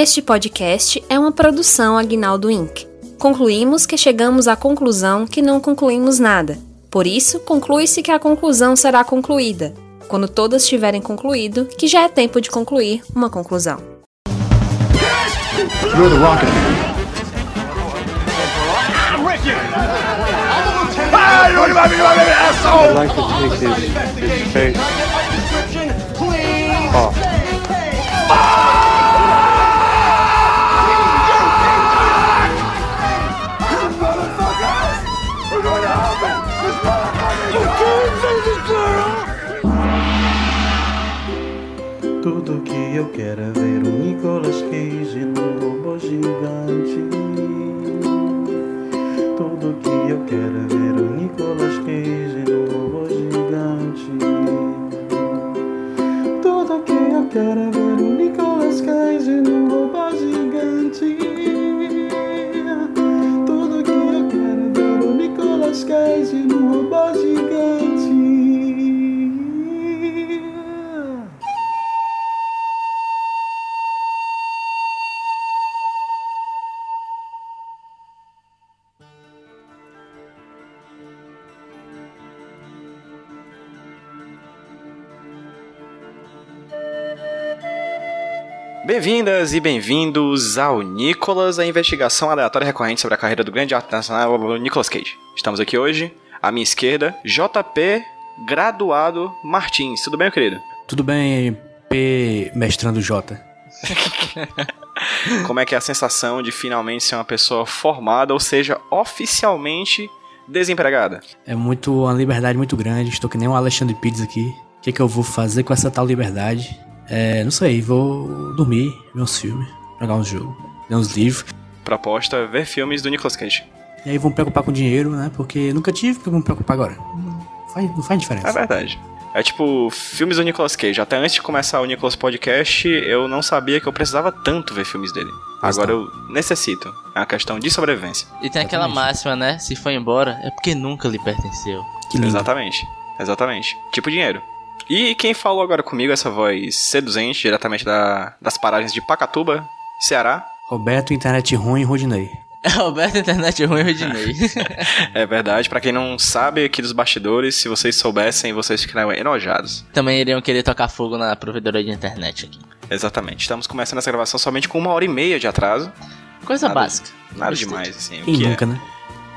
Este podcast é uma produção Aguinaldo Inc. Concluímos que chegamos à conclusão que não concluímos nada. Por isso, conclui-se que a conclusão será concluída, quando todas tiverem concluído, que já é tempo de concluir uma conclusão. You're the rocket man. I'd like to take his, his face off. Eu quero é ver o Nicolas Cage num robô gigante. Tudo que eu quero é ver o Nicolas Cage num robô gigante. Tudo que eu quero é ver o Nicolas Cage num robô gigante. Tudo que eu quero ver o Nicolas Cage num robô gigante. Bem-vindas e bem-vindos ao Nicolas, a investigação aleatória recorrente sobre a carreira do grande arte nacional Nicolas Cage. Estamos aqui hoje, à minha esquerda, JP Graduado Martins. Tudo bem, meu querido? Tudo bem, P. Mestrando J. Como é que é a sensação de finalmente ser uma pessoa formada, ou seja, oficialmente desempregada? É muito uma liberdade muito grande. Estou que nem um Alexandre Pires aqui. O que, que eu vou fazer com essa tal liberdade? É, não sei, vou dormir, ver uns filmes, jogar uns jogos, ler uns livros. Proposta é ver filmes do Nicolas Cage. E aí me preocupar com dinheiro, né? Porque nunca tive, porque vou me preocupar agora. Não faz, não faz diferença. É verdade. É tipo, filmes do Nicolas Cage. Até antes de começar o Nicolas Podcast, eu não sabia que eu precisava tanto ver filmes dele. Pois Agora não. eu necessito. É uma questão de sobrevivência. E tem aquela Exatamente. máxima, né? Se foi embora, é porque nunca lhe pertenceu. Exatamente. Exatamente. Tipo dinheiro. E quem falou agora comigo, essa voz seduzente, diretamente da- das paragens de Pacatuba, Ceará. Roberto, internet ruim, Rodinei. É Roberto Internet Ruim Rodinei. É verdade, pra quem não sabe aqui dos bastidores, se vocês soubessem, vocês ficariam enojados. Também iriam querer tocar fogo na provedora de internet aqui. Exatamente. Estamos começando essa gravação somente com uma hora e meia de atraso. Coisa Nada- básica. Nada Besteira. demais, assim. Quem que é- nunca, né?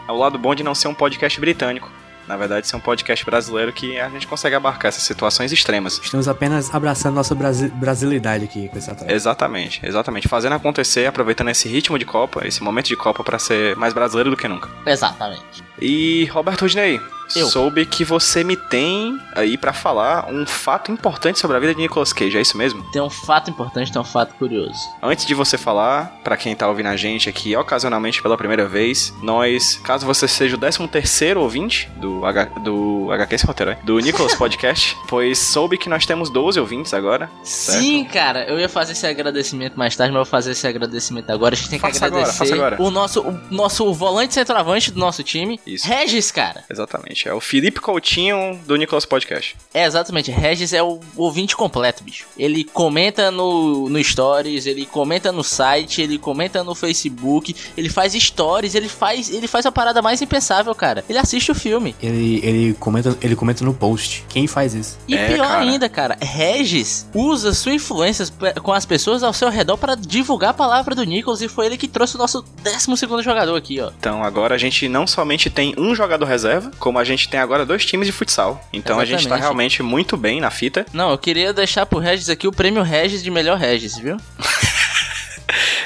É o lado bom de não ser um podcast britânico. Na verdade, ser um podcast brasileiro que a gente consegue abarcar essas situações extremas. Estamos apenas abraçando nossa brasi brasilidade aqui com esse atraso. Exatamente, exatamente. Fazendo acontecer, aproveitando esse ritmo de Copa, esse momento de Copa pra ser mais brasileiro do que nunca. Exatamente. E Roberto Rudinei, Eu. soube que você me tem aí pra falar um fato importante sobre a vida de Nicolas Cage, é isso mesmo? Tem um fato importante, tem um fato curioso. Antes de você falar, pra quem tá ouvindo a gente aqui ocasionalmente pela primeira vez, nós, caso você seja o 13 terceiro ouvinte do, H, do HQ esse roteiro, é? do Nicolas Podcast, pois soube que nós temos 12 ouvintes agora. certo? Sim, cara, eu ia fazer esse agradecimento mais tarde, mas eu vou fazer esse agradecimento agora. A gente tem que Faça agora, agradecer faça agora. o nosso o nosso volante centroavante do nosso time, Isso. Regis, cara. Exatamente, é o Felipe Coutinho do Nicolas Podcast. É, exatamente. Regis é o ouvinte completo, bicho. Ele comenta no, no Stories, ele comenta no site, ele comenta no Facebook, ele faz stories, ele faz, ele faz a parada mais impensável, cara. Ele assiste o filme. Ele, ele, comenta, ele comenta no post. Quem faz isso? E É, pior cara. ainda, cara, Regis usa sua influência com as pessoas ao seu redor pra divulgar a palavra do Nichols e foi ele que trouxe o nosso 12 segundo jogador aqui, ó. Então agora a gente não somente tem um jogador reserva, como a gente tem agora dois times de futsal. Então a gente tá Exatamente. realmente muito bem na fita. Não, eu queria deixar pro Regis aqui o prêmio Regis de melhor Regis, viu?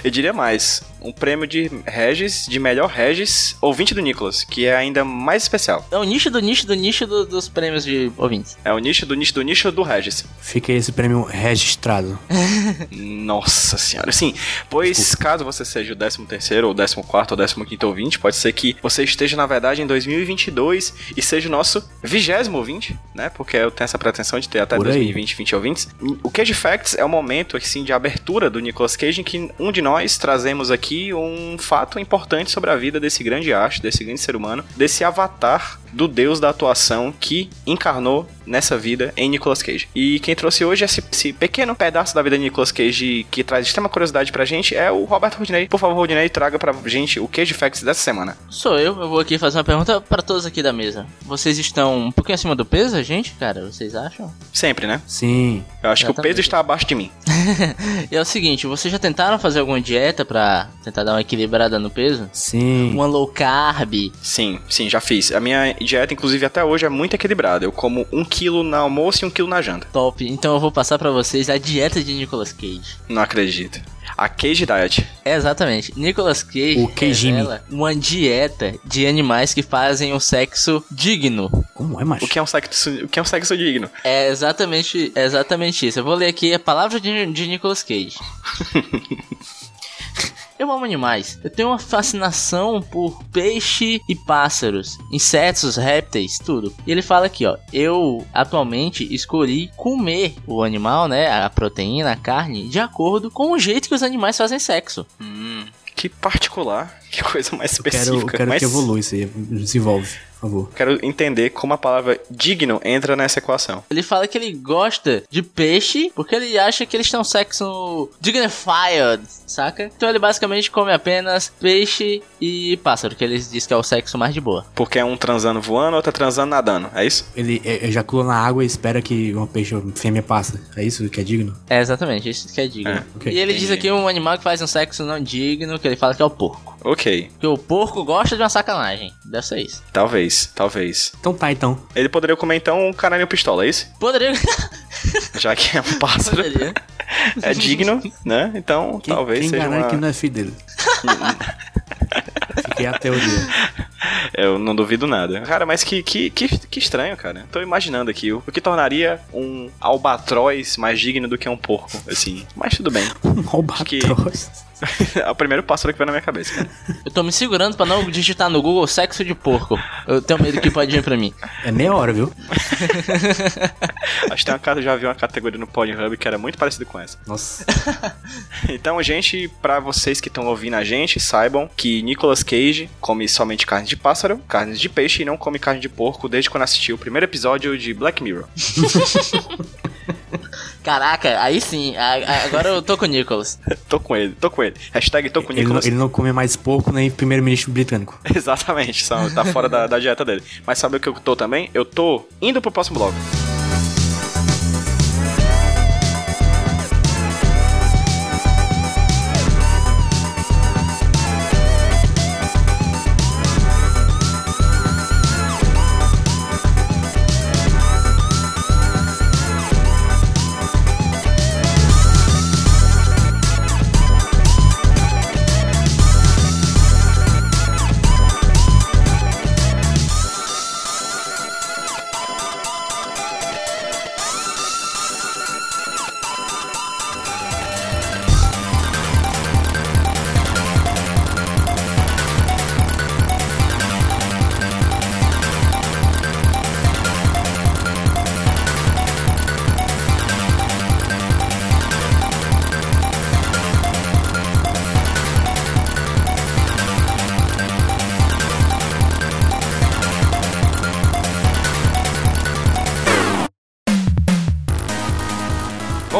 Eu diria mais, um prêmio de Regis, de melhor Regis, ouvinte do Nicolas, que é ainda mais especial. É o nicho do nicho do nicho do- dos prêmios de ouvintes. É o nicho do nicho do nicho do Regis. Fica esse prêmio registrado. Nossa senhora, sim. Pois caso você seja o 13 terceiro, ou 14 ou 15 ouvinte, pode ser que você esteja na verdade em 2022 e seja o nosso vigésimo ouvinte, né? Porque eu tenho essa pretensão de ter até Por aí. 2020 20 ouvintes. O Cage Facts é o momento assim de abertura do Nicolas Cage em que um de nós trazemos aqui um fato importante sobre a vida desse grande arte, desse grande ser humano, desse avatar do deus da atuação que encarnou nessa vida em Nicolas Cage. E quem trouxe hoje esse, esse pequeno pedaço da vida de Nicolas Cage que traz extrema curiosidade pra gente é o Roberto Rodinei. Por favor, Rodinei, traga pra gente o Cage Facts dessa semana. Sou eu, eu vou aqui fazer uma pergunta pra todos aqui da mesa. Vocês estão um pouquinho acima do peso, gente, cara? Vocês acham? Sempre, né? Sim. Eu acho que o peso está abaixo de mim. E é o seguinte, vocês já tentaram fazer alguma dieta pra tentar dar uma equilibrada no peso? Sim. Uma low carb? Sim, sim, já fiz. A minha dieta, inclusive, até hoje é muito equilibrada. Eu como um quilo no almoço e um quilo na janta. Top. Então eu vou passar pra vocês a dieta de Nicolas Cage. Não acredito. A Cage Diet. É, exatamente. Nicolas Cage O revela uma dieta de animais que fazem um sexo digno. Como é, macho? O que é um sexo, o que é um sexo digno? É exatamente, é exatamente isso. Eu vou ler aqui a palavra de, de Nicolas Cage. Eu amo animais. Eu tenho uma fascinação por peixe e pássaros, insetos, répteis, tudo. E ele fala aqui, ó. Eu atualmente escolhi comer o animal, né? A proteína, a carne, de acordo com o jeito que os animais fazem sexo. Hum, que particular. Que coisa mais Eu quero, específica. eu quero mas que evolua isso aí. Desenvolve, por favor. quero entender como a palavra digno entra nessa equação. Ele fala que ele gosta de peixe porque ele acha que eles têm um sexo dignified, saca? Então ele basicamente come apenas peixe e pássaro, que ele diz que é o sexo mais de boa. Porque é um transando voando, outro transando nadando. É isso? Ele é, ejacula na água e espera que uma peixe fêmea passa. É isso que é digno? É exatamente, isso que é digno. É, ok. E ele diz aqui um animal que faz um sexo não digno, que ele fala que é o porco. Ok. Porque o porco gosta de uma sacanagem. Deve ser isso. Talvez, talvez. Então tá, então. Ele poderia comer então um caralho pistola, é isso? Poderia. Já que é um pássaro. Poderia. é digno, né? Então Quem, talvez quem seja uma... que não é filho dele? Fiquei a teoria. Eu não duvido nada. Cara, mas que, que, que, que estranho, cara. Tô imaginando aqui o, o que tornaria um albatroz mais digno do que um porco, assim. Mas tudo bem. Um albatroz. é o primeiro pássaro que veio na minha cabeça, cara. Eu tô me segurando pra não digitar no Google sexo de porco. Eu tenho medo que pode vir pra mim. É meia hora, viu? Acho que tem uma, cara- já vi uma categoria no Pornhub que era muito parecida com essa. Nossa. Então, gente, pra vocês que estão ouvindo a gente, saibam que Nicolas Cage come somente carne de pássaro, carne de peixe e não come carne de porco desde quando assistiu o primeiro episódio de Black Mirror. Caraca, aí sim. agora eu tô com o Nicholas. tô com ele, tô com ele. Hashtag tô com Ele não, Nicolas. ele não come mais porco nem primeiro-ministro britânico. Exatamente, só tá fora da, da dieta dele. Mas sabe o que eu tô também? Eu tô indo pro próximo bloco.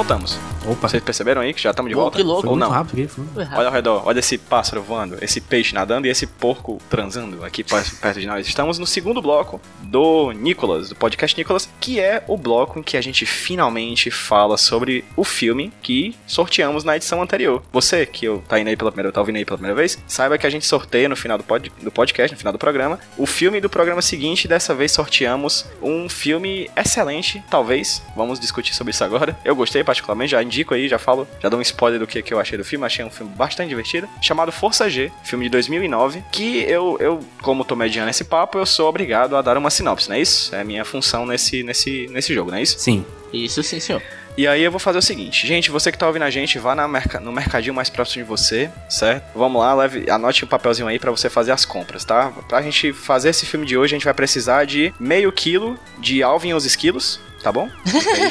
Voltamos. Opa. Vocês perceberam aí que já estamos de volta? que louco. Foi Ou muito não? rápido aqui. Foi. Olha ao redor, olha esse pássaro voando, esse peixe nadando e esse porco transando aqui perto de nós. Estamos no segundo bloco do Nicolas, do podcast Nicolas, que é o bloco em que a gente finalmente fala sobre o filme que sorteamos na edição anterior. Você que eu tá indo aí pela primeira, tá ouvindo aí pela primeira vez, saiba que a gente sorteia no final do, pod, do podcast, no final do programa, o filme do programa seguinte. Dessa vez sorteamos um filme excelente, talvez. Vamos discutir sobre isso agora. Eu gostei particularmente, já indico aí, já falo, já dou um spoiler do que, que eu achei do filme. Achei um filme bastante divertido, chamado Força G, filme de 2009, que eu, eu como tô mediando esse papo, eu sou obrigado a dar uma sinopse, não é isso? É a minha função nesse, nesse, nesse jogo, não é isso? Sim. Isso sim, senhor. E aí eu vou fazer o seguinte, gente, você que tá ouvindo a gente, vá na merca- no mercadinho mais próximo de você, certo? Vamos lá, leve, anote o papelzinho aí pra você fazer as compras, tá? Pra gente fazer esse filme de hoje, a gente vai precisar de meio quilo de Alvin os Esquilos, tá bom?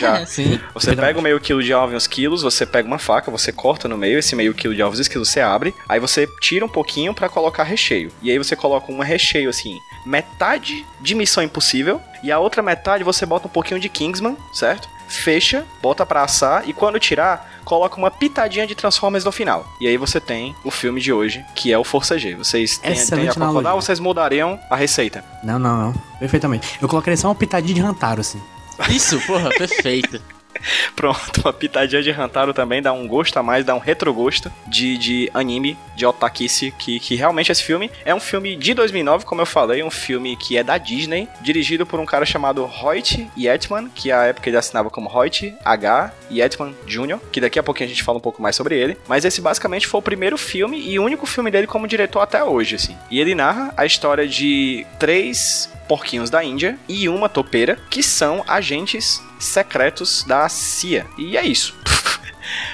Já Sim. Você pega o meio quilo de ovos e uns quilos, você pega uma faca, você corta no meio, esse meio quilo de ovos e quilos você abre, aí você tira um pouquinho pra colocar recheio. E aí você coloca um recheio assim, metade de Missão Impossível, e a outra metade você bota um pouquinho de Kingsman, certo? Fecha, bota pra assar, e quando tirar, coloca uma pitadinha de Transformers no final. E aí você tem o filme de hoje, que é o Força G. Vocês têm, têm a concordar ou vocês mudariam a receita? Não, não, não. Perfeitamente. Eu colocaria só uma pitadinha de Rantaro, assim. Isso, porra, perfeito. Pronto, uma pitadinha de Hantaro também dá um gosto a mais, dá um retrogosto de, de anime, de otakice, que, que realmente esse filme é um filme de 2009, como eu falei, um filme que é da Disney, dirigido por um cara chamado Hoyt Yetman, que à época ele assinava como Hoyt H. Yetman Jr., que daqui a pouquinho a gente fala um pouco mais sobre ele, mas esse basicamente foi o primeiro filme e único filme dele como diretor até hoje, assim. E ele narra a história de três porquinhos da Índia e uma topeira, que são agentes secretos da CIA. E é isso.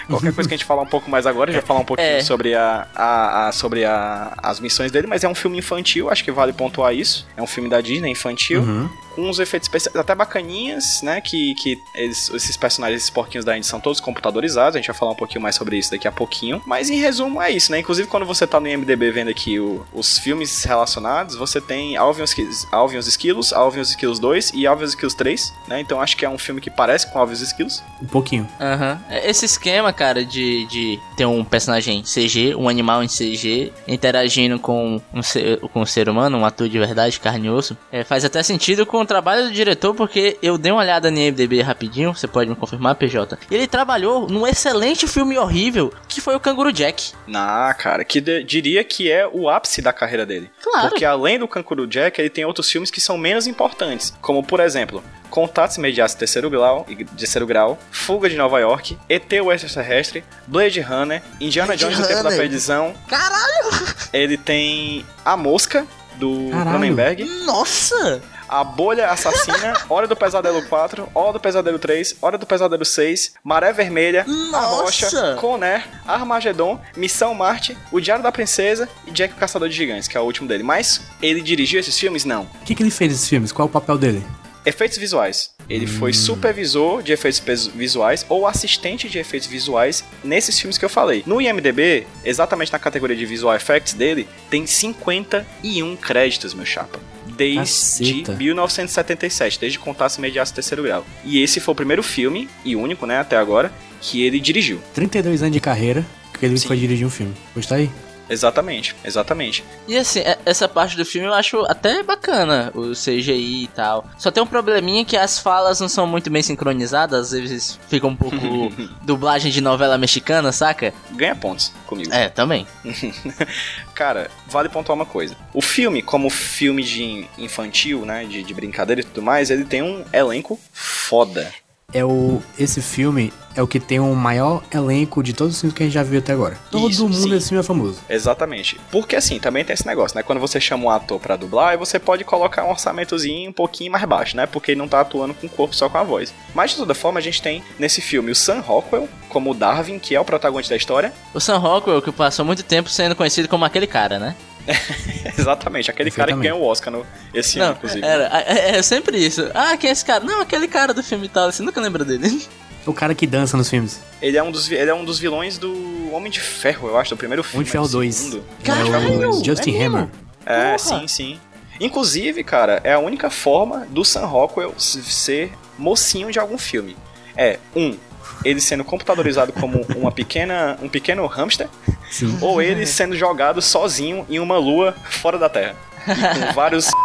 Qualquer coisa que a gente falar um pouco mais agora, a gente vai falar um pouquinho É. sobre, a, a- a- sobre a- as missões dele, mas é um filme infantil, acho que vale pontuar isso. É um filme da Disney infantil, Uhum. com uns efeitos especiais até bacaninhas, né? Que, que eles- esses personagens, esses porquinhos da Indy são todos computadorizados, a gente vai falar um pouquinho mais sobre isso daqui a pouquinho. Mas em resumo é isso, né? Inclusive quando você tá no IMDB vendo aqui o- os filmes relacionados, você tem Alvin e os Esquilos- Alvin e os Esquilos, Alvin e os Esquilos 2 e Alvin e os Esquilos 3, né? Então acho que é um filme que parece com Alvin e os Esquilos. Um pouquinho. Aham. Esse esquema, cara, de, de ter um personagem CG, um animal em CG, interagindo com um ser, com um ser humano, um ator de verdade, carne e osso, é, faz até sentido com o trabalho do diretor, porque eu dei uma olhada no IMDB rapidinho, você pode me confirmar, PJ. Ele trabalhou num excelente filme horrível, que foi o Canguru Jack. Ah, cara, que de- diria que é o ápice da carreira dele. Claro. Porque além do Cancuru Jack, ele tem outros filmes que são menos importantes. Como, por exemplo, Contatos Imediatos de Terceiro Grau, terceiro grau Fuga de Nova York, ET o Extraterrestre, Blade Runner, Indiana Blade Jones no Tempo da. Perdição. Caralho! Ele tem A Mosca, do. Cronenberg. Nossa! A Bolha Assassina, Hora do Pesadelo 4, Hora do Pesadelo 3, Hora do Pesadelo 6, Maré Vermelha, A Nossa! Rocha, Conner, Armagedon, Missão Marte, O Diário da Princesa e Jack o Caçador de Gigantes, que é o último dele. Mas ele dirigiu esses filmes? Não. O que, que ele fez nesses filmes? Qual é o papel dele? Efeitos visuais. Ele foi supervisor de efeitos visuais ou assistente de efeitos visuais nesses filmes que eu falei. No IMDB, exatamente na categoria de visual effects dele, tem 51 créditos, meu chapa. Desde Caceta. 1977, desde Contatos Imediatos Terceiro Grau. E esse foi o primeiro filme, e único, né, até agora, que ele dirigiu. 32 anos de carreira, que ele Sim. foi dirigir um filme. Pois tá aí. Exatamente, exatamente. E assim, é- essa parte do filme eu acho até bacana, o CGI e tal. Só tem um probleminha que as falas não são muito bem sincronizadas, às vezes fica um pouco dublagem de novela mexicana, saca? Ganha pontos comigo. É, também. Cara, vale pontuar uma coisa. O filme, como filme de infantil, né, de, de brincadeira e tudo mais, ele tem um elenco foda. É o. Esse filme é o que tem o maior elenco de todos os filmes que a gente já viu até agora. Todo Isso, mundo sim. desse filme é famoso. Exatamente. Porque assim, também tem esse negócio, né? Quando você chama um ator pra dublar, aí você pode colocar um orçamentozinho um pouquinho mais baixo, né? Porque ele não tá atuando com o corpo, só com a voz. Mas de toda forma, a gente tem nesse filme o Sam Rockwell como o Darwin, que é o protagonista da história. O Sam Rockwell, que passou muito tempo sendo conhecido como aquele cara, né? Exatamente, aquele cara que ganhou o Oscar no, esse não, ano, inclusive. era, é, é sempre isso. Ah, quem é esse cara? Não, aquele cara do filme e tal, você nunca lembra dele. O cara que dança nos filmes. Ele é um dos ele é um dos vilões do Homem de Ferro, eu acho, do primeiro filme. Homem de Ferro do 2. segundo. Caralho! É o Justin é? Hammer. É, Porra. sim, sim. Inclusive, cara, é a única forma do Sam Rockwell ser mocinho de algum filme. É, um, ele sendo computadorizado como uma pequena, um pequeno hamster, Sim. ou ele sendo jogado sozinho em uma lua fora da Terra. E com vários.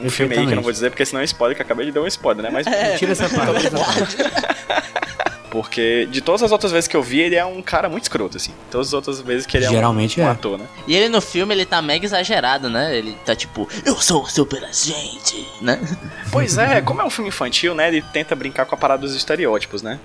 Um filme aí que eu não vou dizer, porque senão é spoiler, que eu acabei de dar um spoiler, né? Mas. Tira essa parte. tira essa parte. Porque de todas as outras vezes que eu vi, ele é um cara muito escroto, assim. Todas as outras vezes que ele é um- Geralmente um, é. ator, né? E ele no filme, ele tá mega exagerado, né? Ele tá tipo, eu sou o super agente, né? Pois é, como é um filme infantil, né? Ele tenta brincar com a parada dos estereótipos, né?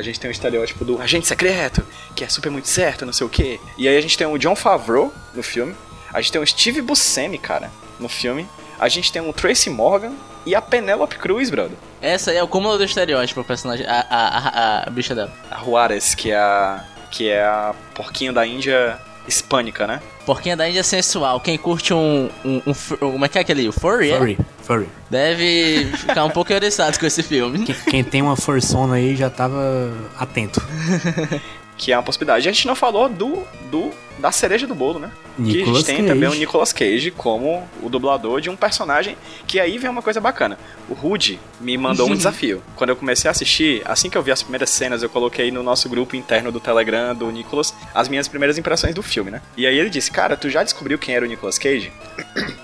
A gente tem o estereótipo do agente secreto, que é super muito certo, não sei o quê. E aí a gente tem o John Favreau no filme. A gente tem o Steve Buscemi, cara, no filme. A gente tem o Tracy Morgan e a Penelope Cruz, brother. Essa é o cúmulo do estereótipo, o personagem, a, a, a, a bicha dela. A Juarez, que é a que é a porquinho da Índia hispânica, né? Porquinha da Índia sensual. Quem curte um, um, um Como é que é aquele? O furry? é? Furry, furry. Deve ficar um pouco oriçado com esse filme. Quem, quem tem uma fursona aí já tava atento. Que é uma possibilidade. A gente não falou do, do da cereja do bolo, né? que a Nicolas gente tem Cage. também o Nicolas Cage como o dublador de um personagem que aí vem uma coisa bacana. O Rude me mandou um desafio. Quando eu comecei a assistir, assim que eu vi as primeiras cenas, eu coloquei no nosso grupo interno do Telegram do Nicolas as minhas primeiras impressões do filme, né? E aí ele disse: Cara, tu já descobriu quem era o Nicolas Cage?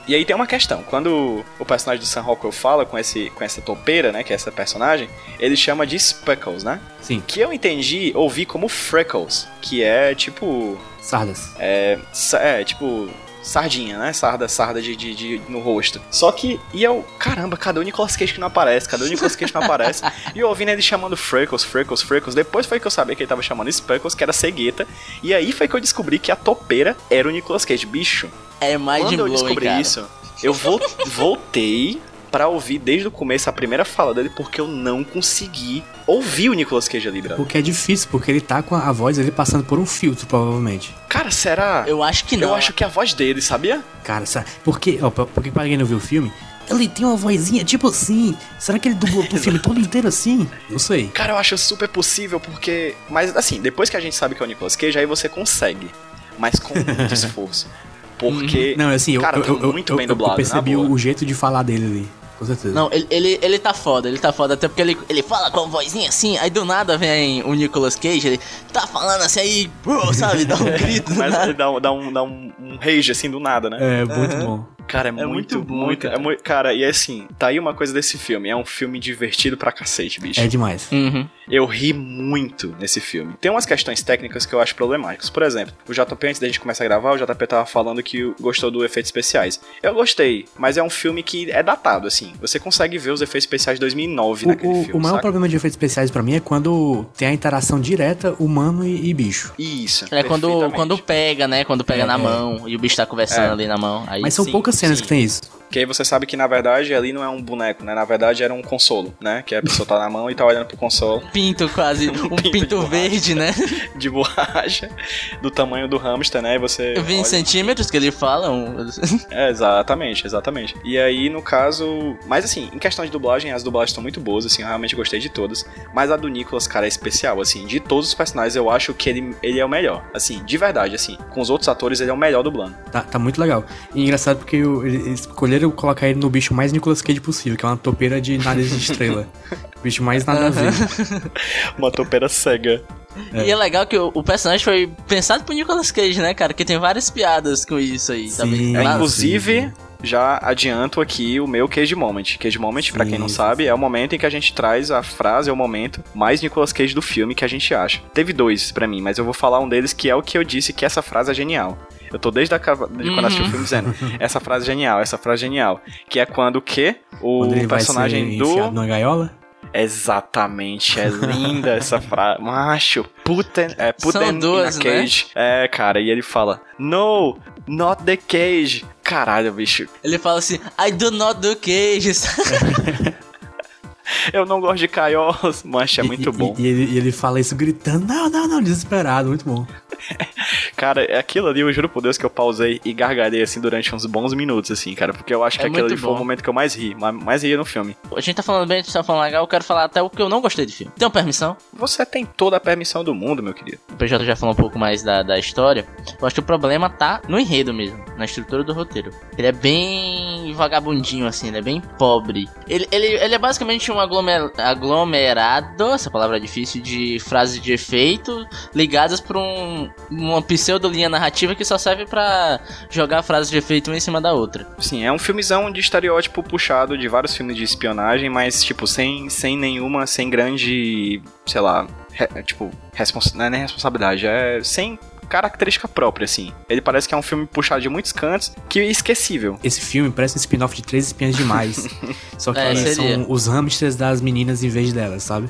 E aí tem uma questão. Quando o personagem do Sam Rockwell fala com, esse, com essa topeira, né? Que é essa personagem, ele chama de Speckles, né? Sim, Que eu entendi, ouvi como Freckles, que é tipo. Sardas. É, é, tipo. Sardinha, né? Sarda, sarda de, de, de- no rosto. Só que, e eu, caramba, cadê o Nicolas Cage que não aparece? Cadê o Nicolas Cage que não aparece? E eu ouvindo ele chamando Freckles, Freckles, Freckles. Depois foi que eu sabia que ele tava chamando Speckles, que era cegueta. E aí foi que eu descobri que a topeira era o Nicolas Cage. Bicho, É mais de quando eu descobri cara. isso, eu vol- voltei pra ouvir desde o começo a primeira fala dele, porque eu não consegui ouvir o Nicolas Cage ali, brother. O que é difícil, porque ele tá com a voz ali passando por um filtro, provavelmente. Cara, será? Eu acho que não. Eu acho que é a voz dele, sabia? Cara, sabe? Porque, ó, porque pra quem não viu o filme, ele tem uma vozinha tipo assim. Será que ele dublou o filme todo inteiro assim? Não sei. Cara, eu acho super possível, porque. Mas assim, depois que a gente sabe que é o Nicolas Cage, aí você consegue. Mas com muito esforço. Porque. Não, assim, eu, cara, eu, tá eu, muito eu, bem eu dublado. na percebi boa. o, jeito de falar dele ali. Com certeza. Não, ele, ele, ele tá foda, ele tá foda. Até porque ele, ele fala com a vozinha assim, aí do nada vem o Nicolas Cage, ele tá falando assim, aí, sabe, dá um grito do Mas ele dá, um- dá um, dá um, um rage assim do nada, né? É, muito bom. Cara, é, muito muito, bom, muito. cara. É muito, cara, e assim, tá aí uma coisa desse filme. É um filme divertido pra cacete, bicho. É demais. Uhum. Eu ri muito nesse filme. Tem umas questões técnicas que eu acho problemáticas. Por exemplo, o JP, antes da gente começar a gravar, o JP tava falando que gostou do efeitos especiais. Eu gostei, mas é um filme que é datado, assim. Você consegue ver os efeitos especiais de 2009 O, naquele o- filme, o maior saca? problema de efeitos especiais pra mim é quando tem a interação direta humano e, e bicho. Isso. É quando, quando pega, né? Quando pega É, na é. mão e o bicho tá conversando É. ali na mão. Aí Mas são sim, poucas cenas que tem isso. Que aí você sabe que na verdade ali não é um boneco, né? Na verdade era um consolo, né? Que a pessoa tá na mão e tá olhando pro consolo pinto quase, um pinto pinto, borracha. verde, né? de borracha do tamanho do hamster, né? E você. 20 olha- centímetros que ele fala. um- É, exatamente, exatamente. E aí, no caso. Mas assim, em questão de dublagem, as dublagens estão muito boas, assim, eu realmente gostei de todas. Mas a do Nicolas, cara, é especial, assim. De todos os personagens, eu acho que ele, ele é o melhor. Assim, de verdade, assim. Com os outros atores, ele é o melhor dublando. Tá, tá muito legal. E engraçado porque o- eles escolheram colocar ele no bicho mais Nicolas Cage possível, que é uma topeira de nariz de estrela. O bicho mais nada a ver. Uma topeira cega. E é legal que o, o personagem foi pensado pro Nicolas Cage, né, cara? Que tem várias piadas com isso aí. tá Sim. vendo? É, inclusive, já adianto aqui o meu Cage Moment. Cage Moment, pra quem não Sim. sabe, é o momento em que a gente traz a frase, é o momento mais Nicolas Cage do filme que a gente acha. Teve dois pra mim, mas eu vou falar um deles que é o que eu disse que essa frase é genial. Eu tô desde, a, desde quando assisti o Uhum. filme dizendo, essa frase é genial, essa frase é genial. Que é quando o quê? O Quando ele vai ser personagem do... numa gaiola. Exatamente, é linda essa frase. Macho, puta, é puta São duas, in a cage. É, cara, e ele fala, no, not the cage. Caralho, bicho, Ele fala assim, I do not do cages. eu não gosto de caiolas. Macho, é muito e, bom. E, e ele, e ele fala isso gritando, não, não, não, desesperado, muito bom. Cara, é aquilo ali, eu juro por Deus que eu pausei e gargalhei assim durante uns bons minutos, assim, cara, porque eu acho que É aquilo ali foi o bom. momento que eu mais ri, ma- mais ri no filme. a gente tá falando bem, a gente tá falando legal, eu quero falar até o que eu não gostei do filme. Tem permissão? Você tem toda a permissão do mundo, meu querido. O PJ já falou um pouco mais da, da história. Eu acho que o problema tá no enredo mesmo, na estrutura do roteiro. Ele é bem vagabundinho, assim, ele é bem pobre. Ele, ele, ele é basicamente um aglomer- aglomerado, essa palavra é difícil, de frases de efeito ligadas por um, uma pseudolinha narrativa que só serve pra jogar frases de efeito uma em cima da outra. Sim, é um filmezão de estereótipo puxado de vários filmes de espionagem, mas, tipo, sem, sem nenhuma, sem grande, sei lá, re- tipo, respons não é nem responsabilidade, é sem característica própria, assim. Ele parece que é um filme puxado de muitos cantos, que é esquecível. Esse filme parece um spin-off de Três Espiãs Demais. Só que É, são os hamsters das meninas em vez delas, sabe?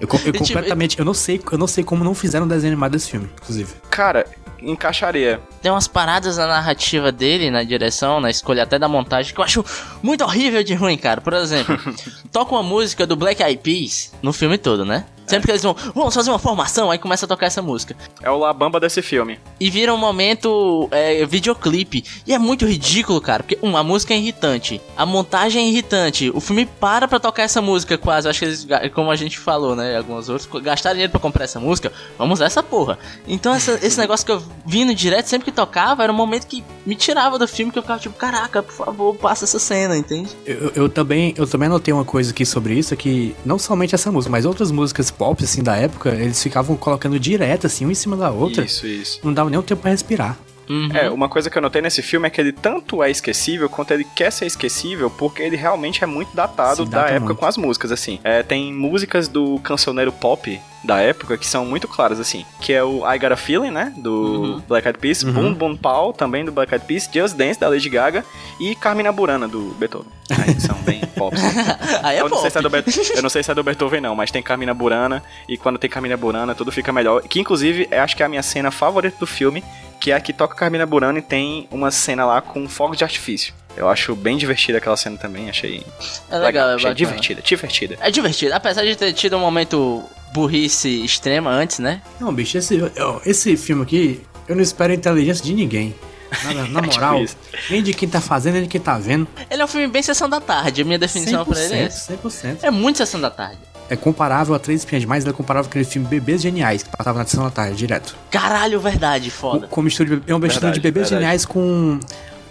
Eu, eu tipo, completamente. Eu não, sei, eu não sei como não fizeram um desenho animado desse filme, inclusive. Cara, encaixaria. Tem umas paradas na narrativa dele, na direção, na escolha até da montagem, que eu acho muito horrível de ruim, cara. Por exemplo, toca uma música do Black Eyed Peas no filme todo, né? Sempre que eles vão, vamos fazer uma formação, aí começa a tocar essa música. É o Labamba desse filme. E vira um momento é, videoclipe. E é muito ridículo, cara, porque um, a música é irritante, a montagem é irritante, o filme para pra tocar essa música quase. Eu acho que eles, como a gente falou, né? Alguns outros, gastaram dinheiro pra comprar essa música, vamos usar essa porra. Então essa- esse negócio que eu vindo direto, sempre que tocava, era um momento que me tirava do filme, que eu ficava tipo, caraca, por favor, passa essa cena, entende? Eu, eu também, eu também anotei uma coisa aqui sobre isso, é que não somente essa música, mas outras músicas pop, assim, da época, eles ficavam colocando direto, assim, uma em cima da outra. Isso, isso. Não dava nem um tempo pra respirar. Uhum. É, uma coisa que eu notei nesse filme é que ele tanto é esquecível quanto ele quer ser esquecível porque ele realmente é muito datado da época muito. com as músicas, assim. É, tem músicas do cancioneiro pop da época que são muito claras, assim. Que é o I Got a Feeling, né? Do Uhum. Black Eyed Peas. Uhum. Boom Boom Pow, também do Black Eyed Peas. Just Dance, da Lady Gaga. E Carmina Burana, do Beethoven. Aí são bem pop. Aí é eu, não sei se é do Be- eu não sei se é do Beethoven, não, mas tem Carmina Burana. E quando tem Carmina Burana, tudo fica melhor. Que inclusive, eu acho que é a minha cena favorita do filme. Que é a que toca Carmina Burana e tem uma cena lá com fogo de artifício. Eu acho bem divertida aquela cena também, achei É legal, é achei divertida, divertida. É divertido, apesar de ter tido um momento burrice extrema antes, né? Não, bicho, esse, esse filme aqui, eu não espero a inteligência de ninguém. Na, na moral, isso. nem de quem tá fazendo, nem de quem tá vendo. Ele é um filme bem sessão da tarde, a minha definição pra ele é essa. 100%. É muito sessão da tarde. É comparável a Três Espinhas Demais, ele é comparável com aquele filme Bebês Geniais, que passava na sessão da tarde, direto. Caralho, verdade, Com, foda. com mistura de, é uma mistura Verdade, de Bebês verdade. Geniais com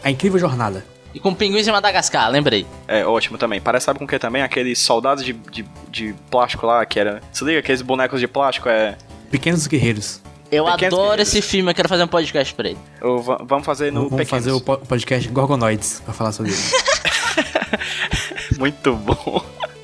A Incrível Jornada. E com pinguins de Madagascar, lembrei. É ótimo também. Parece, sabe com o que também? Aqueles soldados de, de, de plástico lá, que era. Se liga, aqueles bonecos de plástico, é. Pequenos Guerreiros. Eu Pequenos adoro Guerreiros. esse filme, eu quero fazer um podcast pra ele. vamos fazer no Vamos Pequenos. fazer o po- podcast Gorgonoids pra falar sobre isso. Muito bom.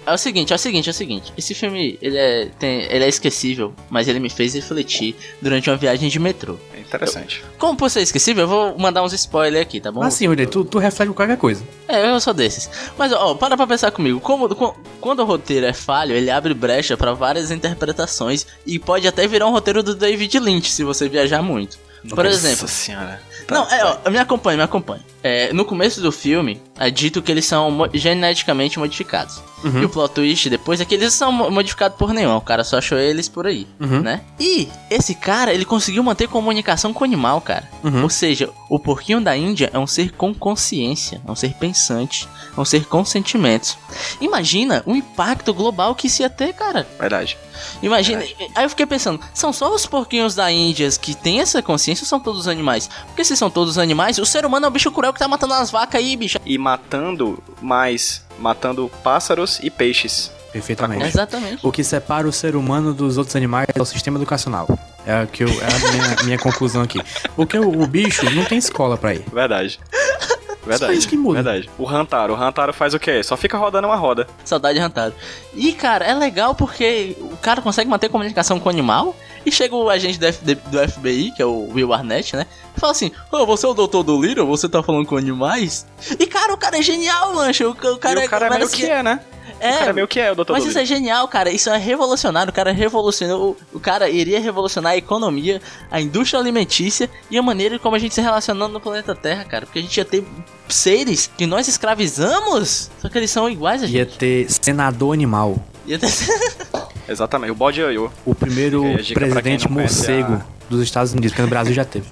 É o seguinte, é o seguinte, é o seguinte. Esse filme, ele é, tem, ele é esquecível, mas ele me fez refletir durante uma viagem de metrô. É interessante. Como por ser esquecível, eu vou mandar uns spoilers aqui, tá bom? Assim, William, tu, tu reflete com qualquer coisa. É, eu sou desses. Mas, ó, para pra pensar comigo. Como, co- quando o roteiro é falho, ele abre brecha pra várias interpretações e pode até virar um roteiro do David Lynch, se você viajar muito. Por exemplo, Nossa senhora. Não, é, ó, me acompanha, me acompanha. É, no começo do filme, é dito que eles são mo- geneticamente modificados. Uhum. E o plot twist depois é que eles são mo- modificados por nenhum. O cara só achou eles por aí, Uhum. né? E esse cara, ele conseguiu manter comunicação com o animal, cara. Uhum. Ou seja, o porquinho da Índia é um ser com consciência, é um ser pensante, é um ser com sentimentos. Imagina o impacto global que isso ia ter, cara. Verdade. Imagina. Aí eu fiquei pensando, são só os porquinhos da Índia que têm essa consciência ou são todos os animais? Porque se são todos os animais, o ser humano é o bicho cruel que tá matando as vacas aí, bicho. E matando mais. Matando pássaros e peixes. Perfeitamente. Exatamente. O que separa o ser humano dos outros animais é o sistema educacional. É, que eu, é a minha, minha conclusão aqui. Porque o, o bicho não tem escola pra ir. Verdade. Verdade. isso que muda. Verdade. O Rantaro. O Rantaro faz o quê? Só fica rodando uma roda. Saudade rantado. E, cara, é legal porque o cara consegue manter comunicação com o animal. E chega o agente do, FD do FBI, que é o Will Arnett, né? E fala assim: Ô, você é o doutor do Little? Você tá falando com animais? E, cara, o cara é genial, mancho. O, o cara e o cara é meio parece que é, né? É, o cara é meio que é o Dr. Mas isso é genial, cara. Isso é revolucionário. O cara revolucionou. O cara iria revolucionar a economia, a indústria alimentícia e a maneira como a gente se relacionando no planeta Terra, cara. Porque a gente ia ter seres que nós escravizamos, só que eles são iguais a Ia gente. ter senador animal. Ia ter... Exatamente. O bode ioiô. O primeiro quem presidente morcego a- dos Estados Unidos, porque no Brasil já teve.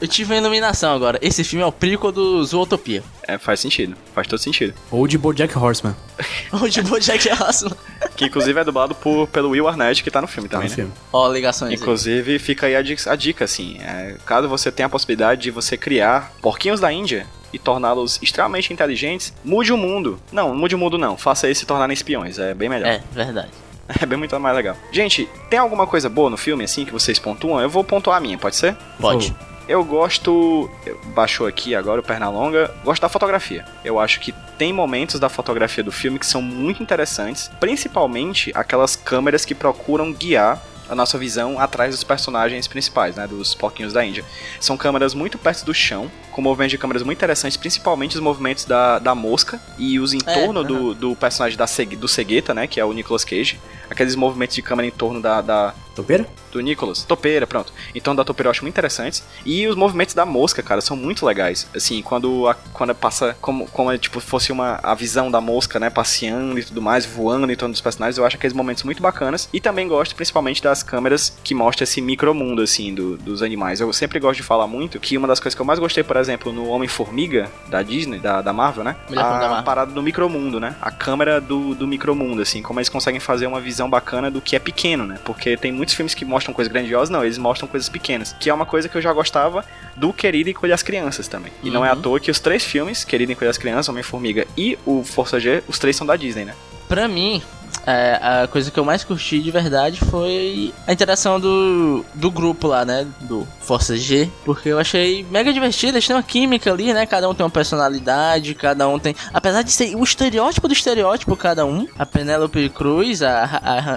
Eu tive uma iluminação agora. Esse filme é o prequel do Zootopia. É, faz sentido. Faz todo sentido. Ou de Bojack Horseman. Onde o Bojack Horseman. Que inclusive é dublado por, pelo Will Arnett, que tá no filme Tá também, no né? filme. Ó, ligações. aí. Inclusive, fica aí a dica, a dica, assim. é, caso você tenha a possibilidade de você criar porquinhos da Índia e torná-los extremamente inteligentes, mude o mundo. Não, mude o mundo não. Faça eles se tornarem espiões. É bem melhor. É, verdade. É bem muito mais legal. Gente, tem alguma coisa boa no filme, assim, que vocês pontuam? Eu vou pontuar a minha, pode ser? Pode. Eu gosto. Baixou aqui agora o Pernalonga. Gosto da fotografia. Eu acho que tem momentos da fotografia do filme que são muito interessantes, principalmente aquelas câmeras que procuram guiar a nossa visão atrás dos personagens principais, né, dos porquinhos da Índia. São câmeras muito perto do chão, com movimentos de câmeras muito interessantes, principalmente os movimentos da, da mosca e os entornos aham. do, do personagem da, do Cegueta, né, que é o Nicolas Cage. aqueles movimentos de câmera em torno da, da, Topeira? do Nicholas. Topeira, pronto. Então da topeira eu acho muito interessantes. E os movimentos da mosca, cara, são muito legais. Assim, quando, a, quando passa como, como é, tipo, fosse uma, a visão da mosca, né, passeando e tudo mais, voando em torno dos personagens, eu acho aqueles momentos muito bacanas. E também gosto principalmente das câmeras que mostram esse micromundo, assim, do- dos animais. Eu sempre gosto de falar muito que uma das coisas que eu mais gostei, por exemplo, no Homem-Formiga da Disney, da, da Marvel, né? Melhor filme da a Marvel. parada do micromundo, né? A câmera do, do micromundo, assim, como eles conseguem fazer uma visão bacana do que é pequeno, né? Porque tem muitos filmes que mostram coisas grandiosas, não, eles mostram coisas pequenas. Que é uma coisa que eu já gostava do Querido Encolher as Crianças também. E não é à Uhum. toa que os três filmes, Querido Encolher as Crianças, Homem-Formiga e o Força G, os três são da Disney, né? Pra mim, é, a coisa que eu mais curti de verdade foi a interação do, do grupo lá, né? Do Força G. Porque eu achei mega divertido, eles têm uma química ali, né? Cada um tem uma personalidade, cada um tem. Apesar de ser o estereótipo do estereótipo, cada um. A Penélope Cruz, a,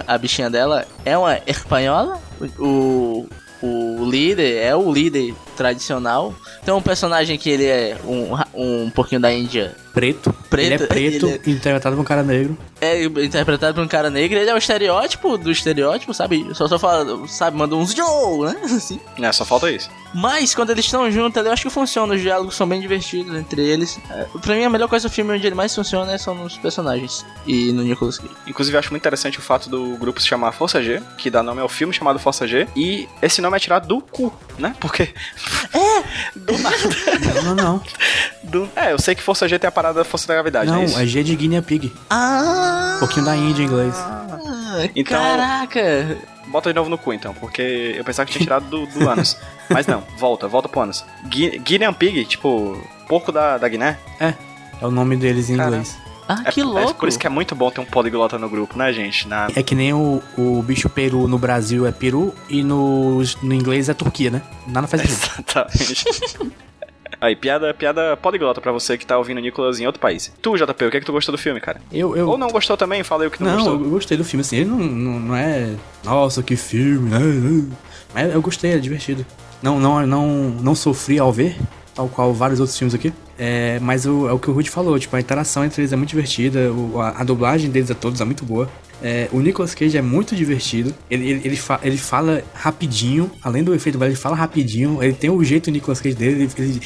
a, a bichinha dela, é uma espanhola. O, o líder é o líder tradicional. Tem um personagem que ele é um, um pouquinho da Índia. Preto. Preto, Ele é preto, ele interpretado por um cara negro. É interpretado por um cara negro, ele é o estereótipo do estereótipo, sabe? Só só fala, sabe, manda uns Joe, né? Assim. É, só falta isso. Mas quando eles estão juntos, eu acho que funciona, os diálogos são bem divertidos entre eles. É, pra mim, a melhor coisa do filme onde ele mais funciona é são nos personagens e no Nicolas Cage. Inclusive, eu acho muito interessante o fato do grupo se chamar Força G, que dá nome ao filme chamado Força G, e esse nome é tirado do cu, né? Porque. Do nada. Não, não. Do... É, eu sei que Força G tem a parada da força da gravidade, Não, né? Isso? é G de Guinea Pig. Ah! Um pouquinho da Índia em inglês. Então- Caraca! Bota de novo no cu, então, porque eu pensava que tinha tirado do, do Anos. Mas não, volta, volta pro Anos. Gui- Guinean Pig, tipo, porco da, da Guiné. É o nome deles em Caramba. inglês. Ah, É, que é louco! por isso que é muito bom ter um poliglota no grupo, né, gente? Na... É que nem o, o bicho peru no Brasil é peru e no, no inglês é Turquia, né? Nada faz sentido. Exatamente. Aí, piada, piada poliglota pra você que tá ouvindo o Nicolas em outro país. Tu, JP, o que é que tu gostou do filme, cara? Eu, eu, Ou não gostou também? Fala aí o que não, Não, gostou. eu gostei do filme, assim, ele não, não, não é. Nossa, que filme, né? Mas eu gostei, é divertido. Não, não, não, não sofri ao ver, tal qual vários outros filmes aqui. É, mas o, é o que o Rudy falou, tipo, a interação entre eles é muito divertida, o- a, a dublagem deles a todos é muito boa. É, o Nicolas Cage é muito divertido. Ele, ele, ele, fa- ele fala rapidinho, além do efeito, ele fala rapidinho. Ele tem o jeito Nicolas Cage dele. Ele, ele-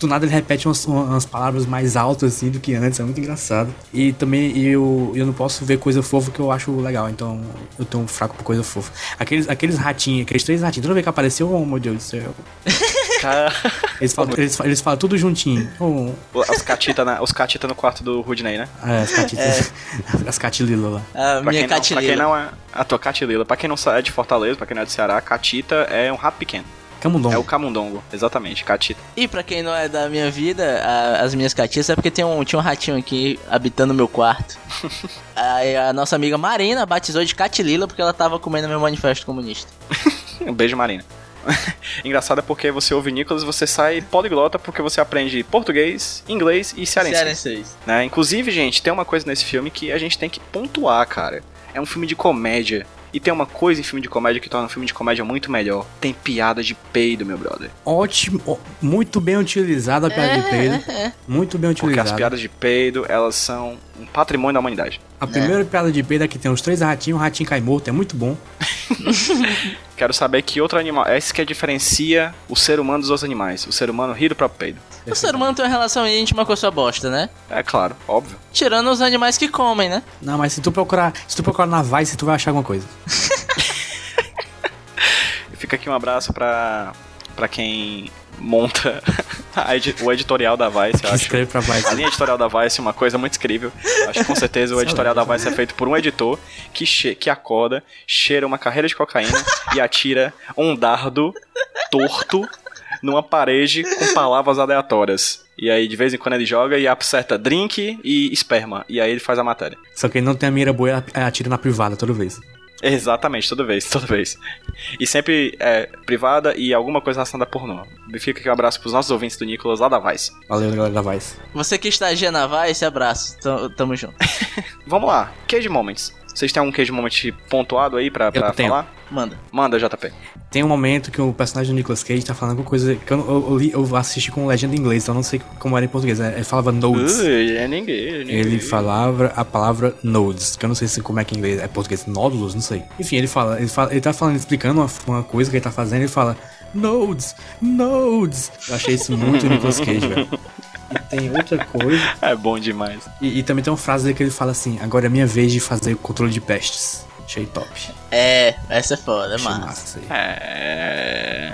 do nada ele repete umas, umas palavras mais altas assim do que antes, é muito engraçado. E também eu, eu não posso ver coisa fofa que eu acho legal, então eu tenho um fraco por coisa fofa. Aqueles, aqueles ratinhos, aqueles três ratinhos, toda vez que apareceu, oh meu Deus do céu. Cara, Eles falam, eles, falam- eles falam tudo juntinho. Oh, os catita, na, os catita no quarto do Rudney, né? é, as catitas. As catilila lá. A Pra minha quem, não, pra quem não é. A tua catilila. Pra quem não é de Fortaleza, pra quem não é de Ceará, catita é um rato pequeno. Camundongo. É o camundongo, exatamente, catita. E pra quem não é da minha vida, a- as minhas catiças é porque tem um, tinha um ratinho aqui habitando meu quarto. Aí a nossa amiga Marina batizou de Catilila porque ela tava comendo meu manifesto comunista. Um beijo, Marina. Engraçado é porque você ouve Nicolas e você sai poliglota porque você aprende português, inglês e cearense. Cearenseis. né? Inclusive, gente, tem uma coisa nesse filme que a gente tem que pontuar, cara. É um filme de comédia. E tem uma coisa em filme de comédia que torna um filme de comédia muito melhor. Tem piada de peido, meu brother. Ótimo, muito bem utilizada a piada de peido. Muito bem Porque as utilizada. piadas de peido, elas são um patrimônio da humanidade. A primeira piada de peido é que tem os três ratinhos, o ratinho cai morto, é muito bom. Quero saber que outro animal. É isso que diferencia o ser humano dos outros animais. O ser humano ri do próprio peido. O ser humano tem uma relação íntima com a sua bosta, né? É claro, óbvio. Tirando os animais que comem, né? Não, mas se tu procurar, se tu procurar na Vice, tu vai achar alguma coisa. Fica aqui um abraço pra, pra quem monta edi- o editorial da Vice, eu acho. Pra Vice. A linha editorial da Vice é uma coisa muito incrível. Acho que com certeza o editorial da Vice é feito por um editor que, che que acorda, cheira uma carreira de cocaína e atira um dardo torto numa parede com palavras aleatórias. E aí, de vez em quando, ele joga e acerta drink e esperma. E aí ele faz a matéria. Só que ele não tem a mira boa, ela atira na privada toda vez. Exatamente, toda vez, toda vez. E sempre é privada e alguma coisa relacionada a pornô. Fica aqui um abraço pros nossos ouvintes do Nicolas lá da Vice. Valeu, galera da Vice. Você que estagia na Vice, abraço. Tamo, tamo junto. Vamos lá, Cage Moments. Vocês têm algum Cage Moment pontuado aí pra, pra Eu tenho. falar? Manda. Manda, JP. Tem um momento que o personagem do Nicolas Cage tá falando alguma coisa que eu, não- eu, eu, li- eu assisti com legenda em inglês, então eu não sei como era em português. né? Ele falava nodes. Ui, é ninguém. Ele falava a palavra nodes, que eu não sei se como é que em inglês é português, nódulos, não sei. Enfim, ele fala, ele fala, ele tá falando, explicando uma, uma coisa que ele tá fazendo, ele fala nodes, nodes. Eu achei isso muito Nicolas Cage, velho. E tem outra coisa, É bom demais. e, e também tem uma frase que ele fala assim: agora é minha vez de fazer o controle de pestes. Achei top. É, essa é foda, Achei mano. massa aí. É.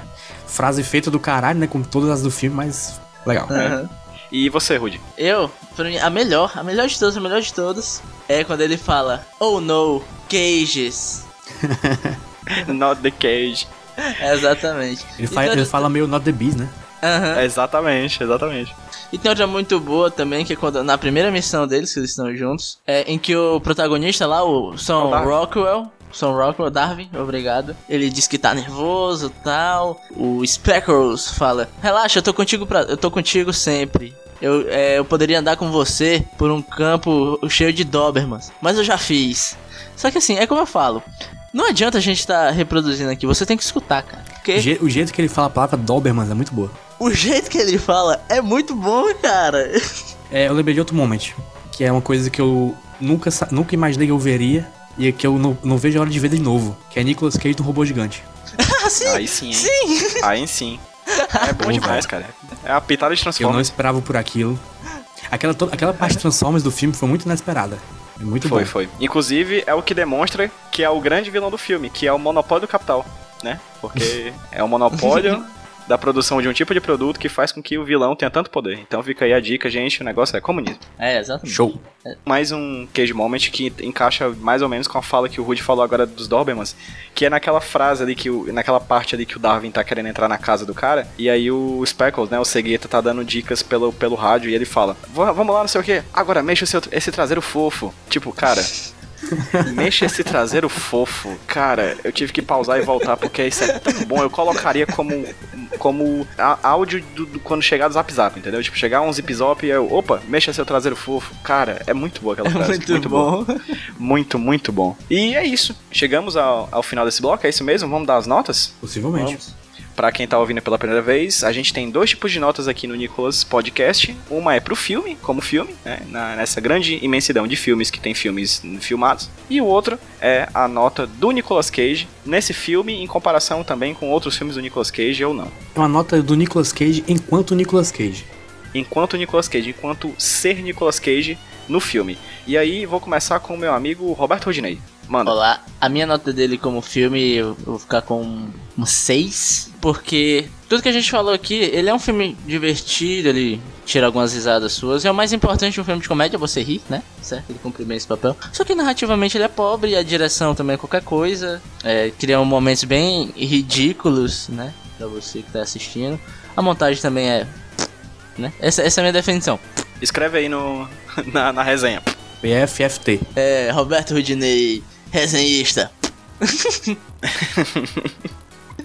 Frase feita do caralho, né? Como todas as do filme, mas legal. Aham. E você, Rudy? Eu, pra mim, a melhor, a melhor de todas, a melhor de todas, é quando ele fala, oh no, cages. Not the Cage. É, exatamente. Ele, fa- E tem ele fala meio not the bees, né? Aham. Exatamente, exatamente. E tem outra muito boa também, que é quando na primeira missão deles, que eles estão juntos, é em que o protagonista lá, o Sam O Darwin. Rockwell, Sam Rockwell, Darwin, obrigado. Ele diz que tá nervoso tal. O Speckles fala: Relaxa, eu tô contigo pra, eu tô contigo sempre. Eu, é, eu poderia andar com você por um campo cheio de Dobermans, mas eu já fiz. Só que assim, é como eu falo. Não adianta a gente tá reproduzindo aqui, você tem que escutar, cara. O, Porque o jeito que ele fala a palavra Dobermans é muito boa. O jeito que ele fala é muito bom, cara. É, eu lembrei de outro moment, que é uma coisa que eu nunca, nunca imaginei que eu veria e que eu não, não vejo a hora de ver de novo, que é Nicolas Cage no robô gigante. Ah, sim, Aí sim, hein? Aí sim. É bom demais, cara. É a pitada de Eu não Transformers. esperava por aquilo. Aquela, to- aquela parte de Transformers do filme foi muito inesperada. É muito Foi, bom. foi. Inclusive, é o que demonstra que é o grande vilão do filme, que é o monopólio do capital, né? Porque é o monopólio da produção de um tipo de produto que faz com que o vilão tenha tanto poder. Então fica aí a dica, gente, o negócio é comunismo. É, exatamente. Show. Mais um Cage Moment que encaixa mais ou menos com a fala que o Rudy falou agora dos Dobermans, que é naquela frase ali, que o, naquela parte ali que o Darwin tá querendo entrar na casa do cara, e aí o Speckles, né, o Segueta, tá dando dicas pelo, pelo rádio, e ele fala, "Va- vamos lá, não sei o que, agora mexa o seu, esse traseiro fofo. Tipo, cara... Mexa esse traseiro fofo. Cara, eu tive que pausar e voltar porque isso é tão bom. Eu colocaria como, como áudio do, do- quando chegar do zap zap, entendeu? Tipo, chegar um zip zop e eu, opa, mexa seu traseiro fofo. Cara, é muito boa aquela frase. Muito, boa. bom. Muito, muito bom. E é isso. Chegamos ao, ao final desse bloco, é isso mesmo? Vamos dar as notas? Possivelmente. Pra quem tá ouvindo pela primeira vez, a gente tem dois tipos de notas aqui no Nicolas Podcast. Uma é pro filme, como filme, né, na- nessa grande imensidão de filmes que tem filmes filmados. E o outro é a nota do Nicolas Cage nesse filme, em comparação também com outros filmes do Nicolas Cage ou não. É uma nota do Nicolas Cage enquanto Nicolas Cage. Enquanto Nicolas Cage, enquanto ser Nicolas Cage no filme. E aí vou começar com o meu amigo Roberto Rodinei. Manda. Olá, a minha nota dele como filme, eu vou ficar com um 6, porque tudo que a gente falou aqui, ele é um filme divertido, ele tira algumas risadas suas, e é o mais importante de um filme de comédia, é você rir, né? Certo? Ele cumpre bem esse papel. Só que narrativamente ele é pobre, a direção também é qualquer coisa, é, cria momentos bem ridículos, né? Pra você que tá assistindo. A montagem também é... Né? Essa, essa é a minha definição. Escreve aí no, na, na resenha. BFFT. É, Roberto Rudinei, resenhista.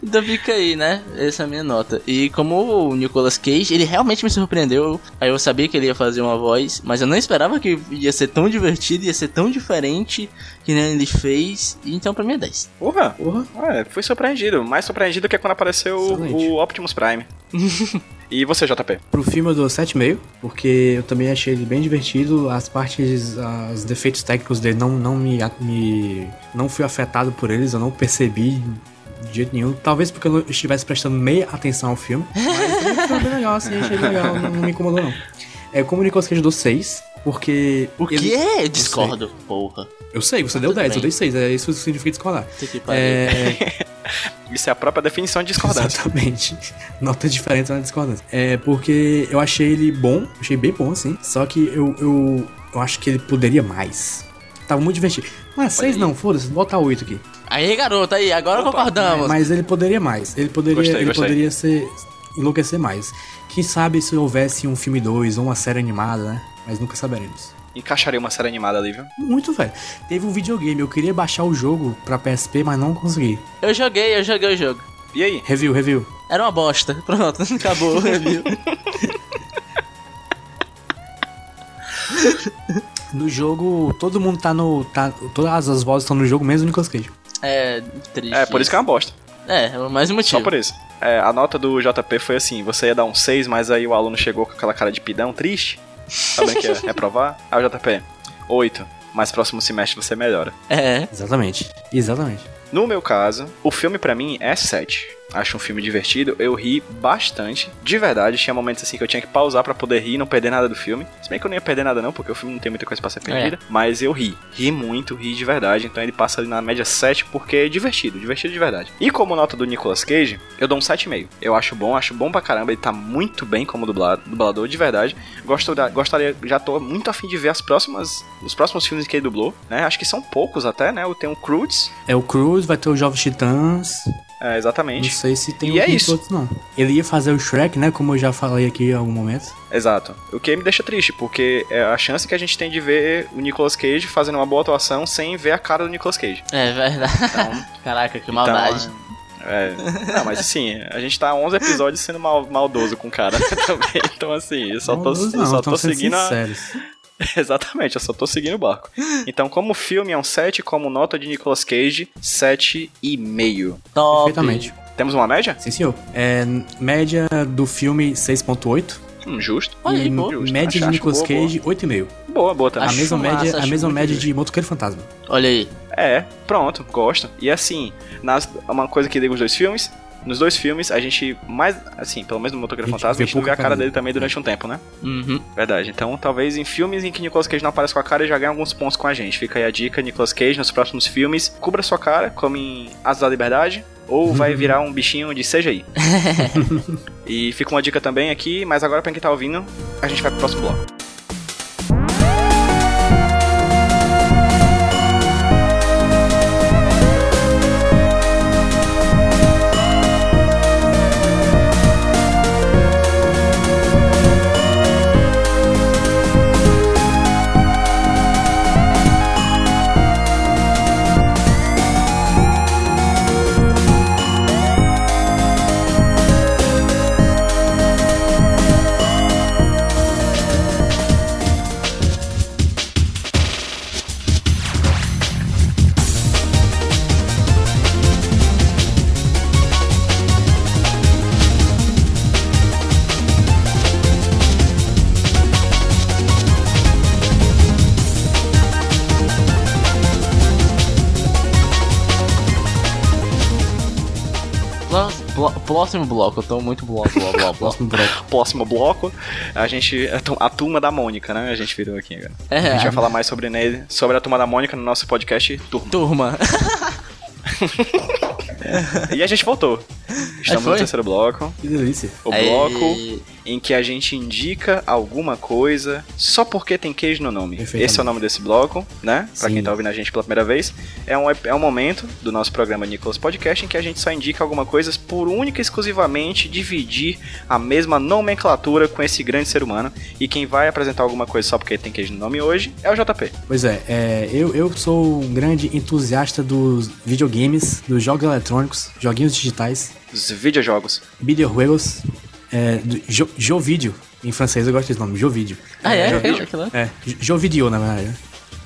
então fica aí, né? Essa é a minha nota. E como o Nicolas Cage, ele realmente me surpreendeu. Aí eu sabia que ele ia fazer uma voz, mas eu não esperava que ia ser tão divertido, ia ser tão diferente que nem ele fez. E então pra mim é 10. Porra! Porra. É, fui surpreendido. Mais surpreendido que quando apareceu Excelente. o Optimus Prime. e você, JP? Pro filme eu dou 7,5, porque eu também achei ele bem divertido. As partes, os defeitos técnicos dele não, não me, me. Não fui afetado por eles, eu não percebi de jeito nenhum. Talvez porque eu não estivesse prestando meia atenção ao filme. Mas foi bem legal, assim, achei legal, não, não me incomodou não. É, como o Nicolas Cage eu dou 6, porque. O ele- que é? Discordo, porra. Eu sei, você deu tudo 10, bem. eu dei 6, é isso que significa discordar. Que. É. Isso é a própria definição de discordância. Exatamente. Nota diferente na discordância. É porque eu achei ele bom, achei bem bom, assim. Só que eu, eu, eu acho que ele poderia mais. Tava muito divertido. Mas seis não, foda-se, bota oito aqui. Aí, garoto, aí, agora Opa, concordamos. Mas ele poderia mais. Ele poderia, Gostei, ele gostei. poderia ser. enlouquecer mais. Quem sabe se houvesse um filme 2 ou uma série animada, né? Mas nunca saberemos. Encaixaria uma série animada ali, viu? Muito, velho. Teve um videogame, eu queria baixar o jogo pra PSP, mas não consegui. Eu joguei, eu joguei o jogo. E aí? Review, review. Era uma bosta. Pronto, acabou o review. No jogo, todo mundo tá no. Tá, todas as vozes estão no jogo, menos o Nicolas Cage. É, triste. É, por isso que é uma bosta. É, mais um motivo. Só por isso. É, a nota do JP foi assim: você ia dar um 6, mas aí o aluno chegou com aquela cara de pidão triste. Sabendo que ia reprovar? Aí o JP, 8. Mas próximo semestre você melhora. É. Exatamente. Exatamente. No meu caso, o filme pra mim é 7. Acho um filme divertido, eu ri bastante, de verdade. Tinha momentos assim que eu tinha que pausar pra poder rir e não perder nada do filme. Se bem que eu não ia perder nada, não, porque o filme não tem muita coisa pra ser perdida. Mas eu ri, ri muito, ri de verdade. Então ele passa ali na média 7 porque é divertido, divertido de verdade. E como nota do Nicolas Cage, eu dou um 7,5. Eu acho bom, acho bom pra caramba. Ele tá muito bem como dublado, dublador, de verdade. Gosto da- gostaria, já tô muito afim de ver as próximas, os próximos filmes que ele dublou, né? Acho que são poucos até, né? Tenho o Cruz, É o Cruz, vai ter o Jovens Titãs. É, Não exatamente. sei se tem E é alguns isso. outros, não. Ele ia fazer o Shrek, né? Como eu já falei aqui em algum momento. Exato. O que me deixa triste, porque é a chance que a gente tem de ver o Nicolas Cage fazendo uma boa atuação sem ver a cara do Nicolas Cage. É verdade. Então, Caraca, que maldade. Então, é, não, mas assim, a gente tá 11 episódios sendo mal, maldoso com o cara também. Então, assim, eu só tô, Maldoso eu não, só tô seguindo a... Exatamente, eu só tô seguindo o barco. Então, como filme é um 7, como nota de Nicolas Cage, 7,5. Top. Perfeitamente. Temos uma média? Sim, senhor. É, média do filme 6.8. Hum, justo. Olha aí, e justo. média Acho- de Nicolas boa. Cage, 8,5. Boa, boa também. A mesma massa, média, a mesma média de Motoqueiro Fantasma. Olha aí. É, pronto, gosto. E assim, nas, uma coisa que liga os dois filmes, nos dois filmes a gente mais, assim, pelo menos no Motoqueiro Fantasma, a gente não vê a cara dele também durante um tempo, né? Uhum. Verdade. Então, talvez em filmes em que Nicolas Cage não aparece com a cara, ele já ganha alguns pontos com a gente. Fica aí a dica, Nicolas Cage, nos próximos filmes, cubra sua cara, como em Asas da Liberdade, ou vai virar um bichinho de CGI. e fica uma dica também aqui, mas agora pra quem tá ouvindo, a gente vai pro próximo bloco. Próximo bloco, eu tô muito bloco, bloco, bloco. Próximo bloco. Próximo bloco, a gente. A tu- a turma da Mônica, né? A gente virou aqui agora. A É, gente vai falar mais sobre, nele, sobre a turma da Mônica no nosso podcast Turma. turma. E a gente voltou. Estamos no terceiro bloco. Que delícia. O Aí- bloco em que a gente indica alguma coisa só porque tem queijo no nome. Esse é o nome desse bloco, né? Pra Sim. quem tá ouvindo a gente pela primeira vez. É um, é um momento do nosso programa Nicolas Podcast em que a gente só indica alguma coisa por única e exclusivamente dividir a mesma nomenclatura com esse grande ser humano. E quem vai apresentar alguma coisa só porque tem queijo no nome hoje é o JP. Pois é, é, eu, eu sou um grande entusiasta dos videogames, dos jogos eletrônicos, joguinhos digitais, Os videojogos. videojuegos, é, jo, jovídeo. Em francês eu gosto desse nome, jovídeo. Ah, é? Aquilo- É, jovideo na verdade. né?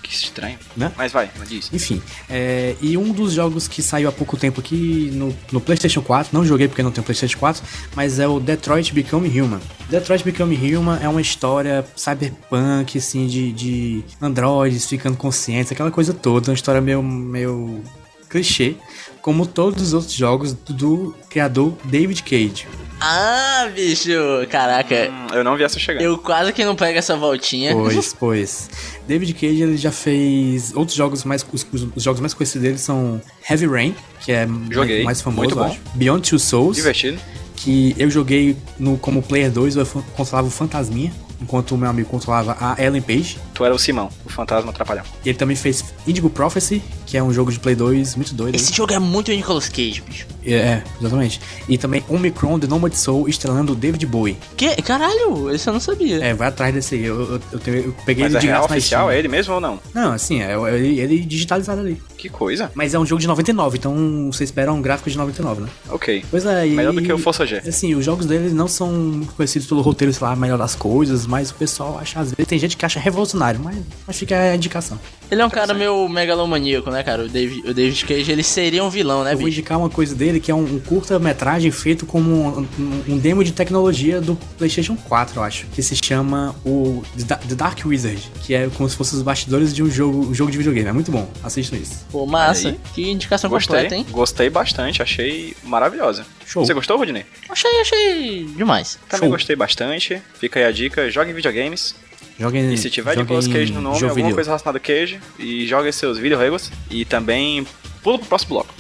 Que estranho. Né? Mas vai, mas diz. Enfim, é, e um dos jogos que saiu há pouco tempo aqui no, no PlayStation 4, não joguei porque não tenho PlayStation 4, mas é o Detroit Become Human. Detroit Become Human é uma história cyberpunk, assim, de, de androides ficando conscientes, aquela coisa toda, uma história meio, meio clichê, como todos os outros jogos do, do criador David Cage. Ah, bicho, caraca. Hum, eu não vi essa chegar. Eu quase que não pego essa voltinha. Pois, pois. David Cage ele já fez outros jogos mais os, os- os jogos mais conhecidos dele são Heavy Rain, que é Joguei, mais famoso, muito eu bom. acho. Beyond Two Souls, Divertido. que eu joguei no como player 2, eu controlava o Fantasminha, enquanto o meu amigo controlava a Ellen Page. Tu era o Simão, o fantasma atrapalhão. E ele também fez Indigo Prophecy, que é um jogo de Play 2 muito doido. Esse jogo é muito Nicolas Cage, bicho. É, é, exatamente. E também Omicron The Nomad Soul, estrelando o David Bowie. Que? Caralho, esse eu não sabia. É, vai atrás desse aí. Eu, eu, eu, eu peguei Mas ele é de graça oficial? É ele mesmo ou não? Não, assim, é, é ele, ele digitalizado ali. Que coisa. Mas é um jogo de 99, então você espera um gráfico de 99, né? Ok. Pois é, e... Melhor do que o Força G. Assim, os jogos dele não são conhecidos pelo roteiro, sei lá, melhor das coisas, mas o pessoal acha, às vezes, tem gente que acha revolucionário, mas, mas fica a indicação. Ele é um cara meio megalomaníaco, né, cara? O David, o David Cage, ele seria um vilão, né, Eu vou bicho? indicar uma coisa dele que é um, um curta-metragem feito como um, um- um demo de tecnologia do PlayStation 4, eu acho. Que se chama o The Da- The Dark Wizard, que é como se fosse os bastidores de um jogo, um jogo de videogame. É muito bom, assistam isso. Pô, massa. Aí. Que indicação Gostei, completa, hein? gostei bastante, achei maravilhosa. Show. Você gostou, Rudney? Achei, achei demais. Também Show. gostei bastante. Fica aí a dica, jogue videogames. Joguem, E se tiver joguem Nicolas Cage no nome, alguma coisa relacionada a Cage, e jogue seus videoregos. E também pula pro próximo bloco.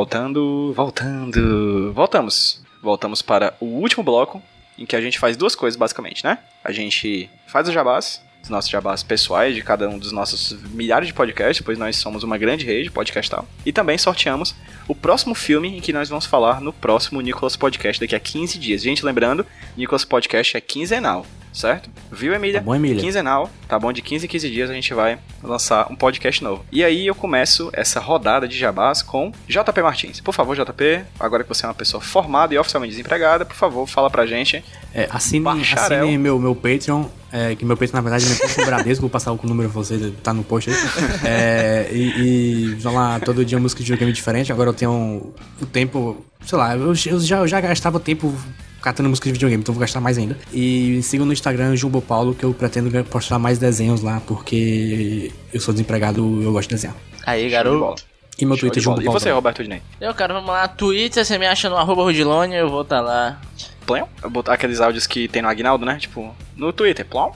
Voltando, voltando. Voltamos. Voltamos para o último bloco, em que a gente faz duas coisas, basicamente, né? A gente faz os jabás, os nossos jabás pessoais de cada um dos nossos milhares de podcasts, pois nós somos uma grande rede podcastal. E também sorteamos o próximo filme em que nós vamos falar no próximo Nicolas Podcast daqui a 15 dias. Gente, lembrando, Nicolas Podcast é quinzenal, certo? Viu, Emília? Tá bom, Emília? Quinzenal, tá bom? De 15 em 15 dias a gente vai lançar um podcast novo. E aí eu começo essa rodada de jabás com JP Martins. Por favor, JP, agora que você é uma pessoa formada e oficialmente desempregada, por favor, fala pra gente. É, assine, Bacharel. assine meu, meu Patreon, é, que meu Patreon na verdade é meu Bradesco, vou passar o número pra você, tá no post aí. É, e, e vão lá todo dia música de videogame diferente, agora eu tenho o tempo, sei lá, eu, eu já, eu já gastava tempo catando música de videogame, então vou gastar mais ainda. E sigam no Instagram Jumbo Paulo, que eu pretendo postar mais desenhos lá, porque eu sou desempregado eu gosto de desenhar. Aí, garoto. E meu Show Twitter Jumbo bola. E Paulo. você. Roberto Dinei? Eu, cara, vamos lá. Twitter, você me acha no arroba Rudilônia, eu vou estar lá. Plão? Eu botar aqueles áudios que tem no Agnaldo, né? Tipo, no Twitter, Plão?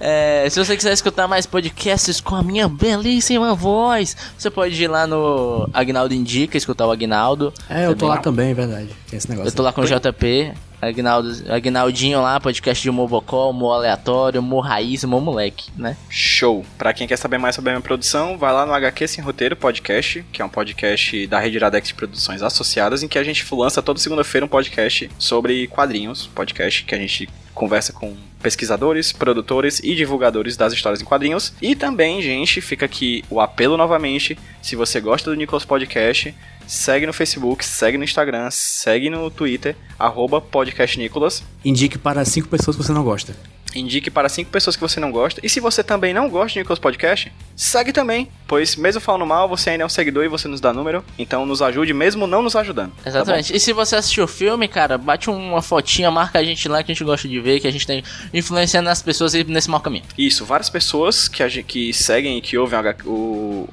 É, se você quiser escutar mais podcasts com a minha belíssima voz, você pode ir lá no Agnaldo Indica, escutar o Agnaldo. É, eu tô lá Não. também, é verdade. Tem esse negócio. Eu tô lá com o JP, Agnaldo, Agnaldinho lá, podcast de humor humor aleatório, humor raiz, humor moleque, né? Show! Pra quem quer saber mais sobre a minha produção, vai lá no HQ Sem Roteiro Podcast, que é um podcast da Rede Iradex de Produções Associadas, em que a gente lança toda segunda-feira um podcast sobre quadrinhos, podcast que a gente conversa com pesquisadores, produtores e divulgadores das histórias em quadrinhos. E também, gente, fica aqui o apelo novamente, se você gosta do Nicolas Podcast, segue no Facebook, segue no Instagram, segue no Twitter, arroba. Indique para cinco pessoas que você não gosta. Indique para cinco pessoas que você não gosta. E se você também não gosta de Nicolas Podcast, segue também. Pois mesmo falando mal, você ainda é um seguidor e você nos dá número. Então nos ajude mesmo não nos ajudando. tá Exatamente. e se você assistiu o filme, cara, bate uma fotinha, marca a gente lá que a gente gosta de ver, que a gente tem influenciando as pessoas nesse mau caminho. Isso, várias pessoas que, a gente, que seguem e que ouvem o.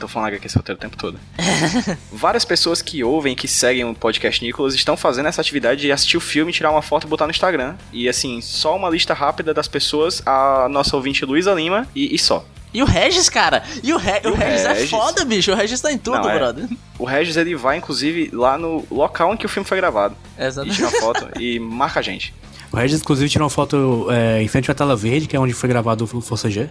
Tô falando HQ esse roteiro o tempo todo. Várias pessoas que ouvem e que seguem o podcast Nicolas estão fazendo essa atividade de assistir o filme, tirar uma foto e botar no Instagram. E assim, só uma lista rápida das pessoas, a nossa ouvinte Luísa Lima e, e só. E o Regis, cara, e o, Re- o o Regis, é Regis? foda, bicho, o Regis tá em tudo, Não, é. brother. O Regis ele vai, inclusive, lá no local em que o filme foi gravado. E Exatamente. tira uma foto e marca a gente. O Regis, inclusive, tirou uma foto é, em frente à tela verde, que é onde foi gravado o Força G.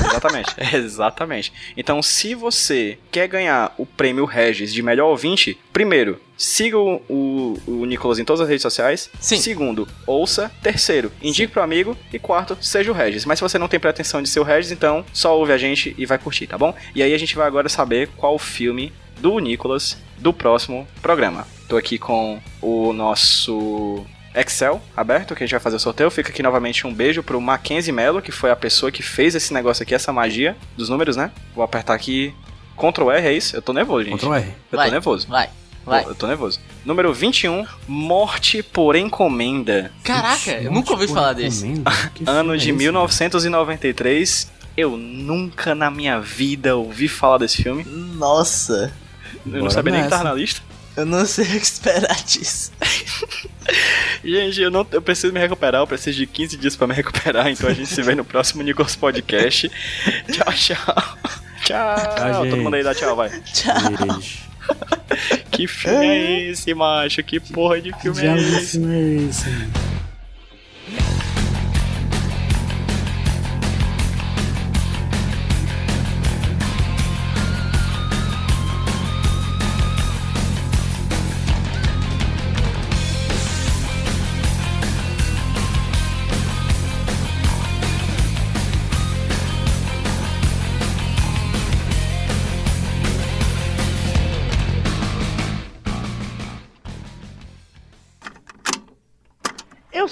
Exatamente. Exatamente. Então, se você quer ganhar o prêmio Regis de melhor ouvinte, primeiro, siga o, o, o Nicolas em todas as redes sociais. Sim. Segundo, ouça. Terceiro, indique pro amigo. E quarto, seja o Regis. Mas se você não tem pretensão de ser o Regis, então só ouve a gente e vai curtir, tá bom? E aí a gente vai agora saber qual o filme do Nicolas do próximo programa. Tô aqui com o nosso Excel aberto, que a gente vai fazer o sorteio. Fica aqui novamente um beijo pro Mackenzie Mello, que foi a pessoa que fez esse negócio aqui, essa magia dos números, né? Vou apertar aqui Ctrl R, é isso? Eu tô nervoso, gente. Ctrl R. Eu Vai. tô nervoso. Vai, vai. Eu tô nervoso. Número 21, Morte por Encomenda. Caraca, eu nunca ouvi falar desse. Ano de 1993. Eu nunca na minha vida ouvi falar desse filme. Nossa, Eu não Bora sabia nem que nessa. tava na lista. eu não sei o que esperar disso. Gente, eu, não, eu preciso me recuperar, eu preciso de 15 dias pra me recuperar, então a gente se vê no próximo Nicolas Podcast. tchau, tchau. Tchau. Todo gente. mundo aí dá tchau, vai. Tchau. Que filme é esse, macho? Que porra de filme é esse? Diabo, esse.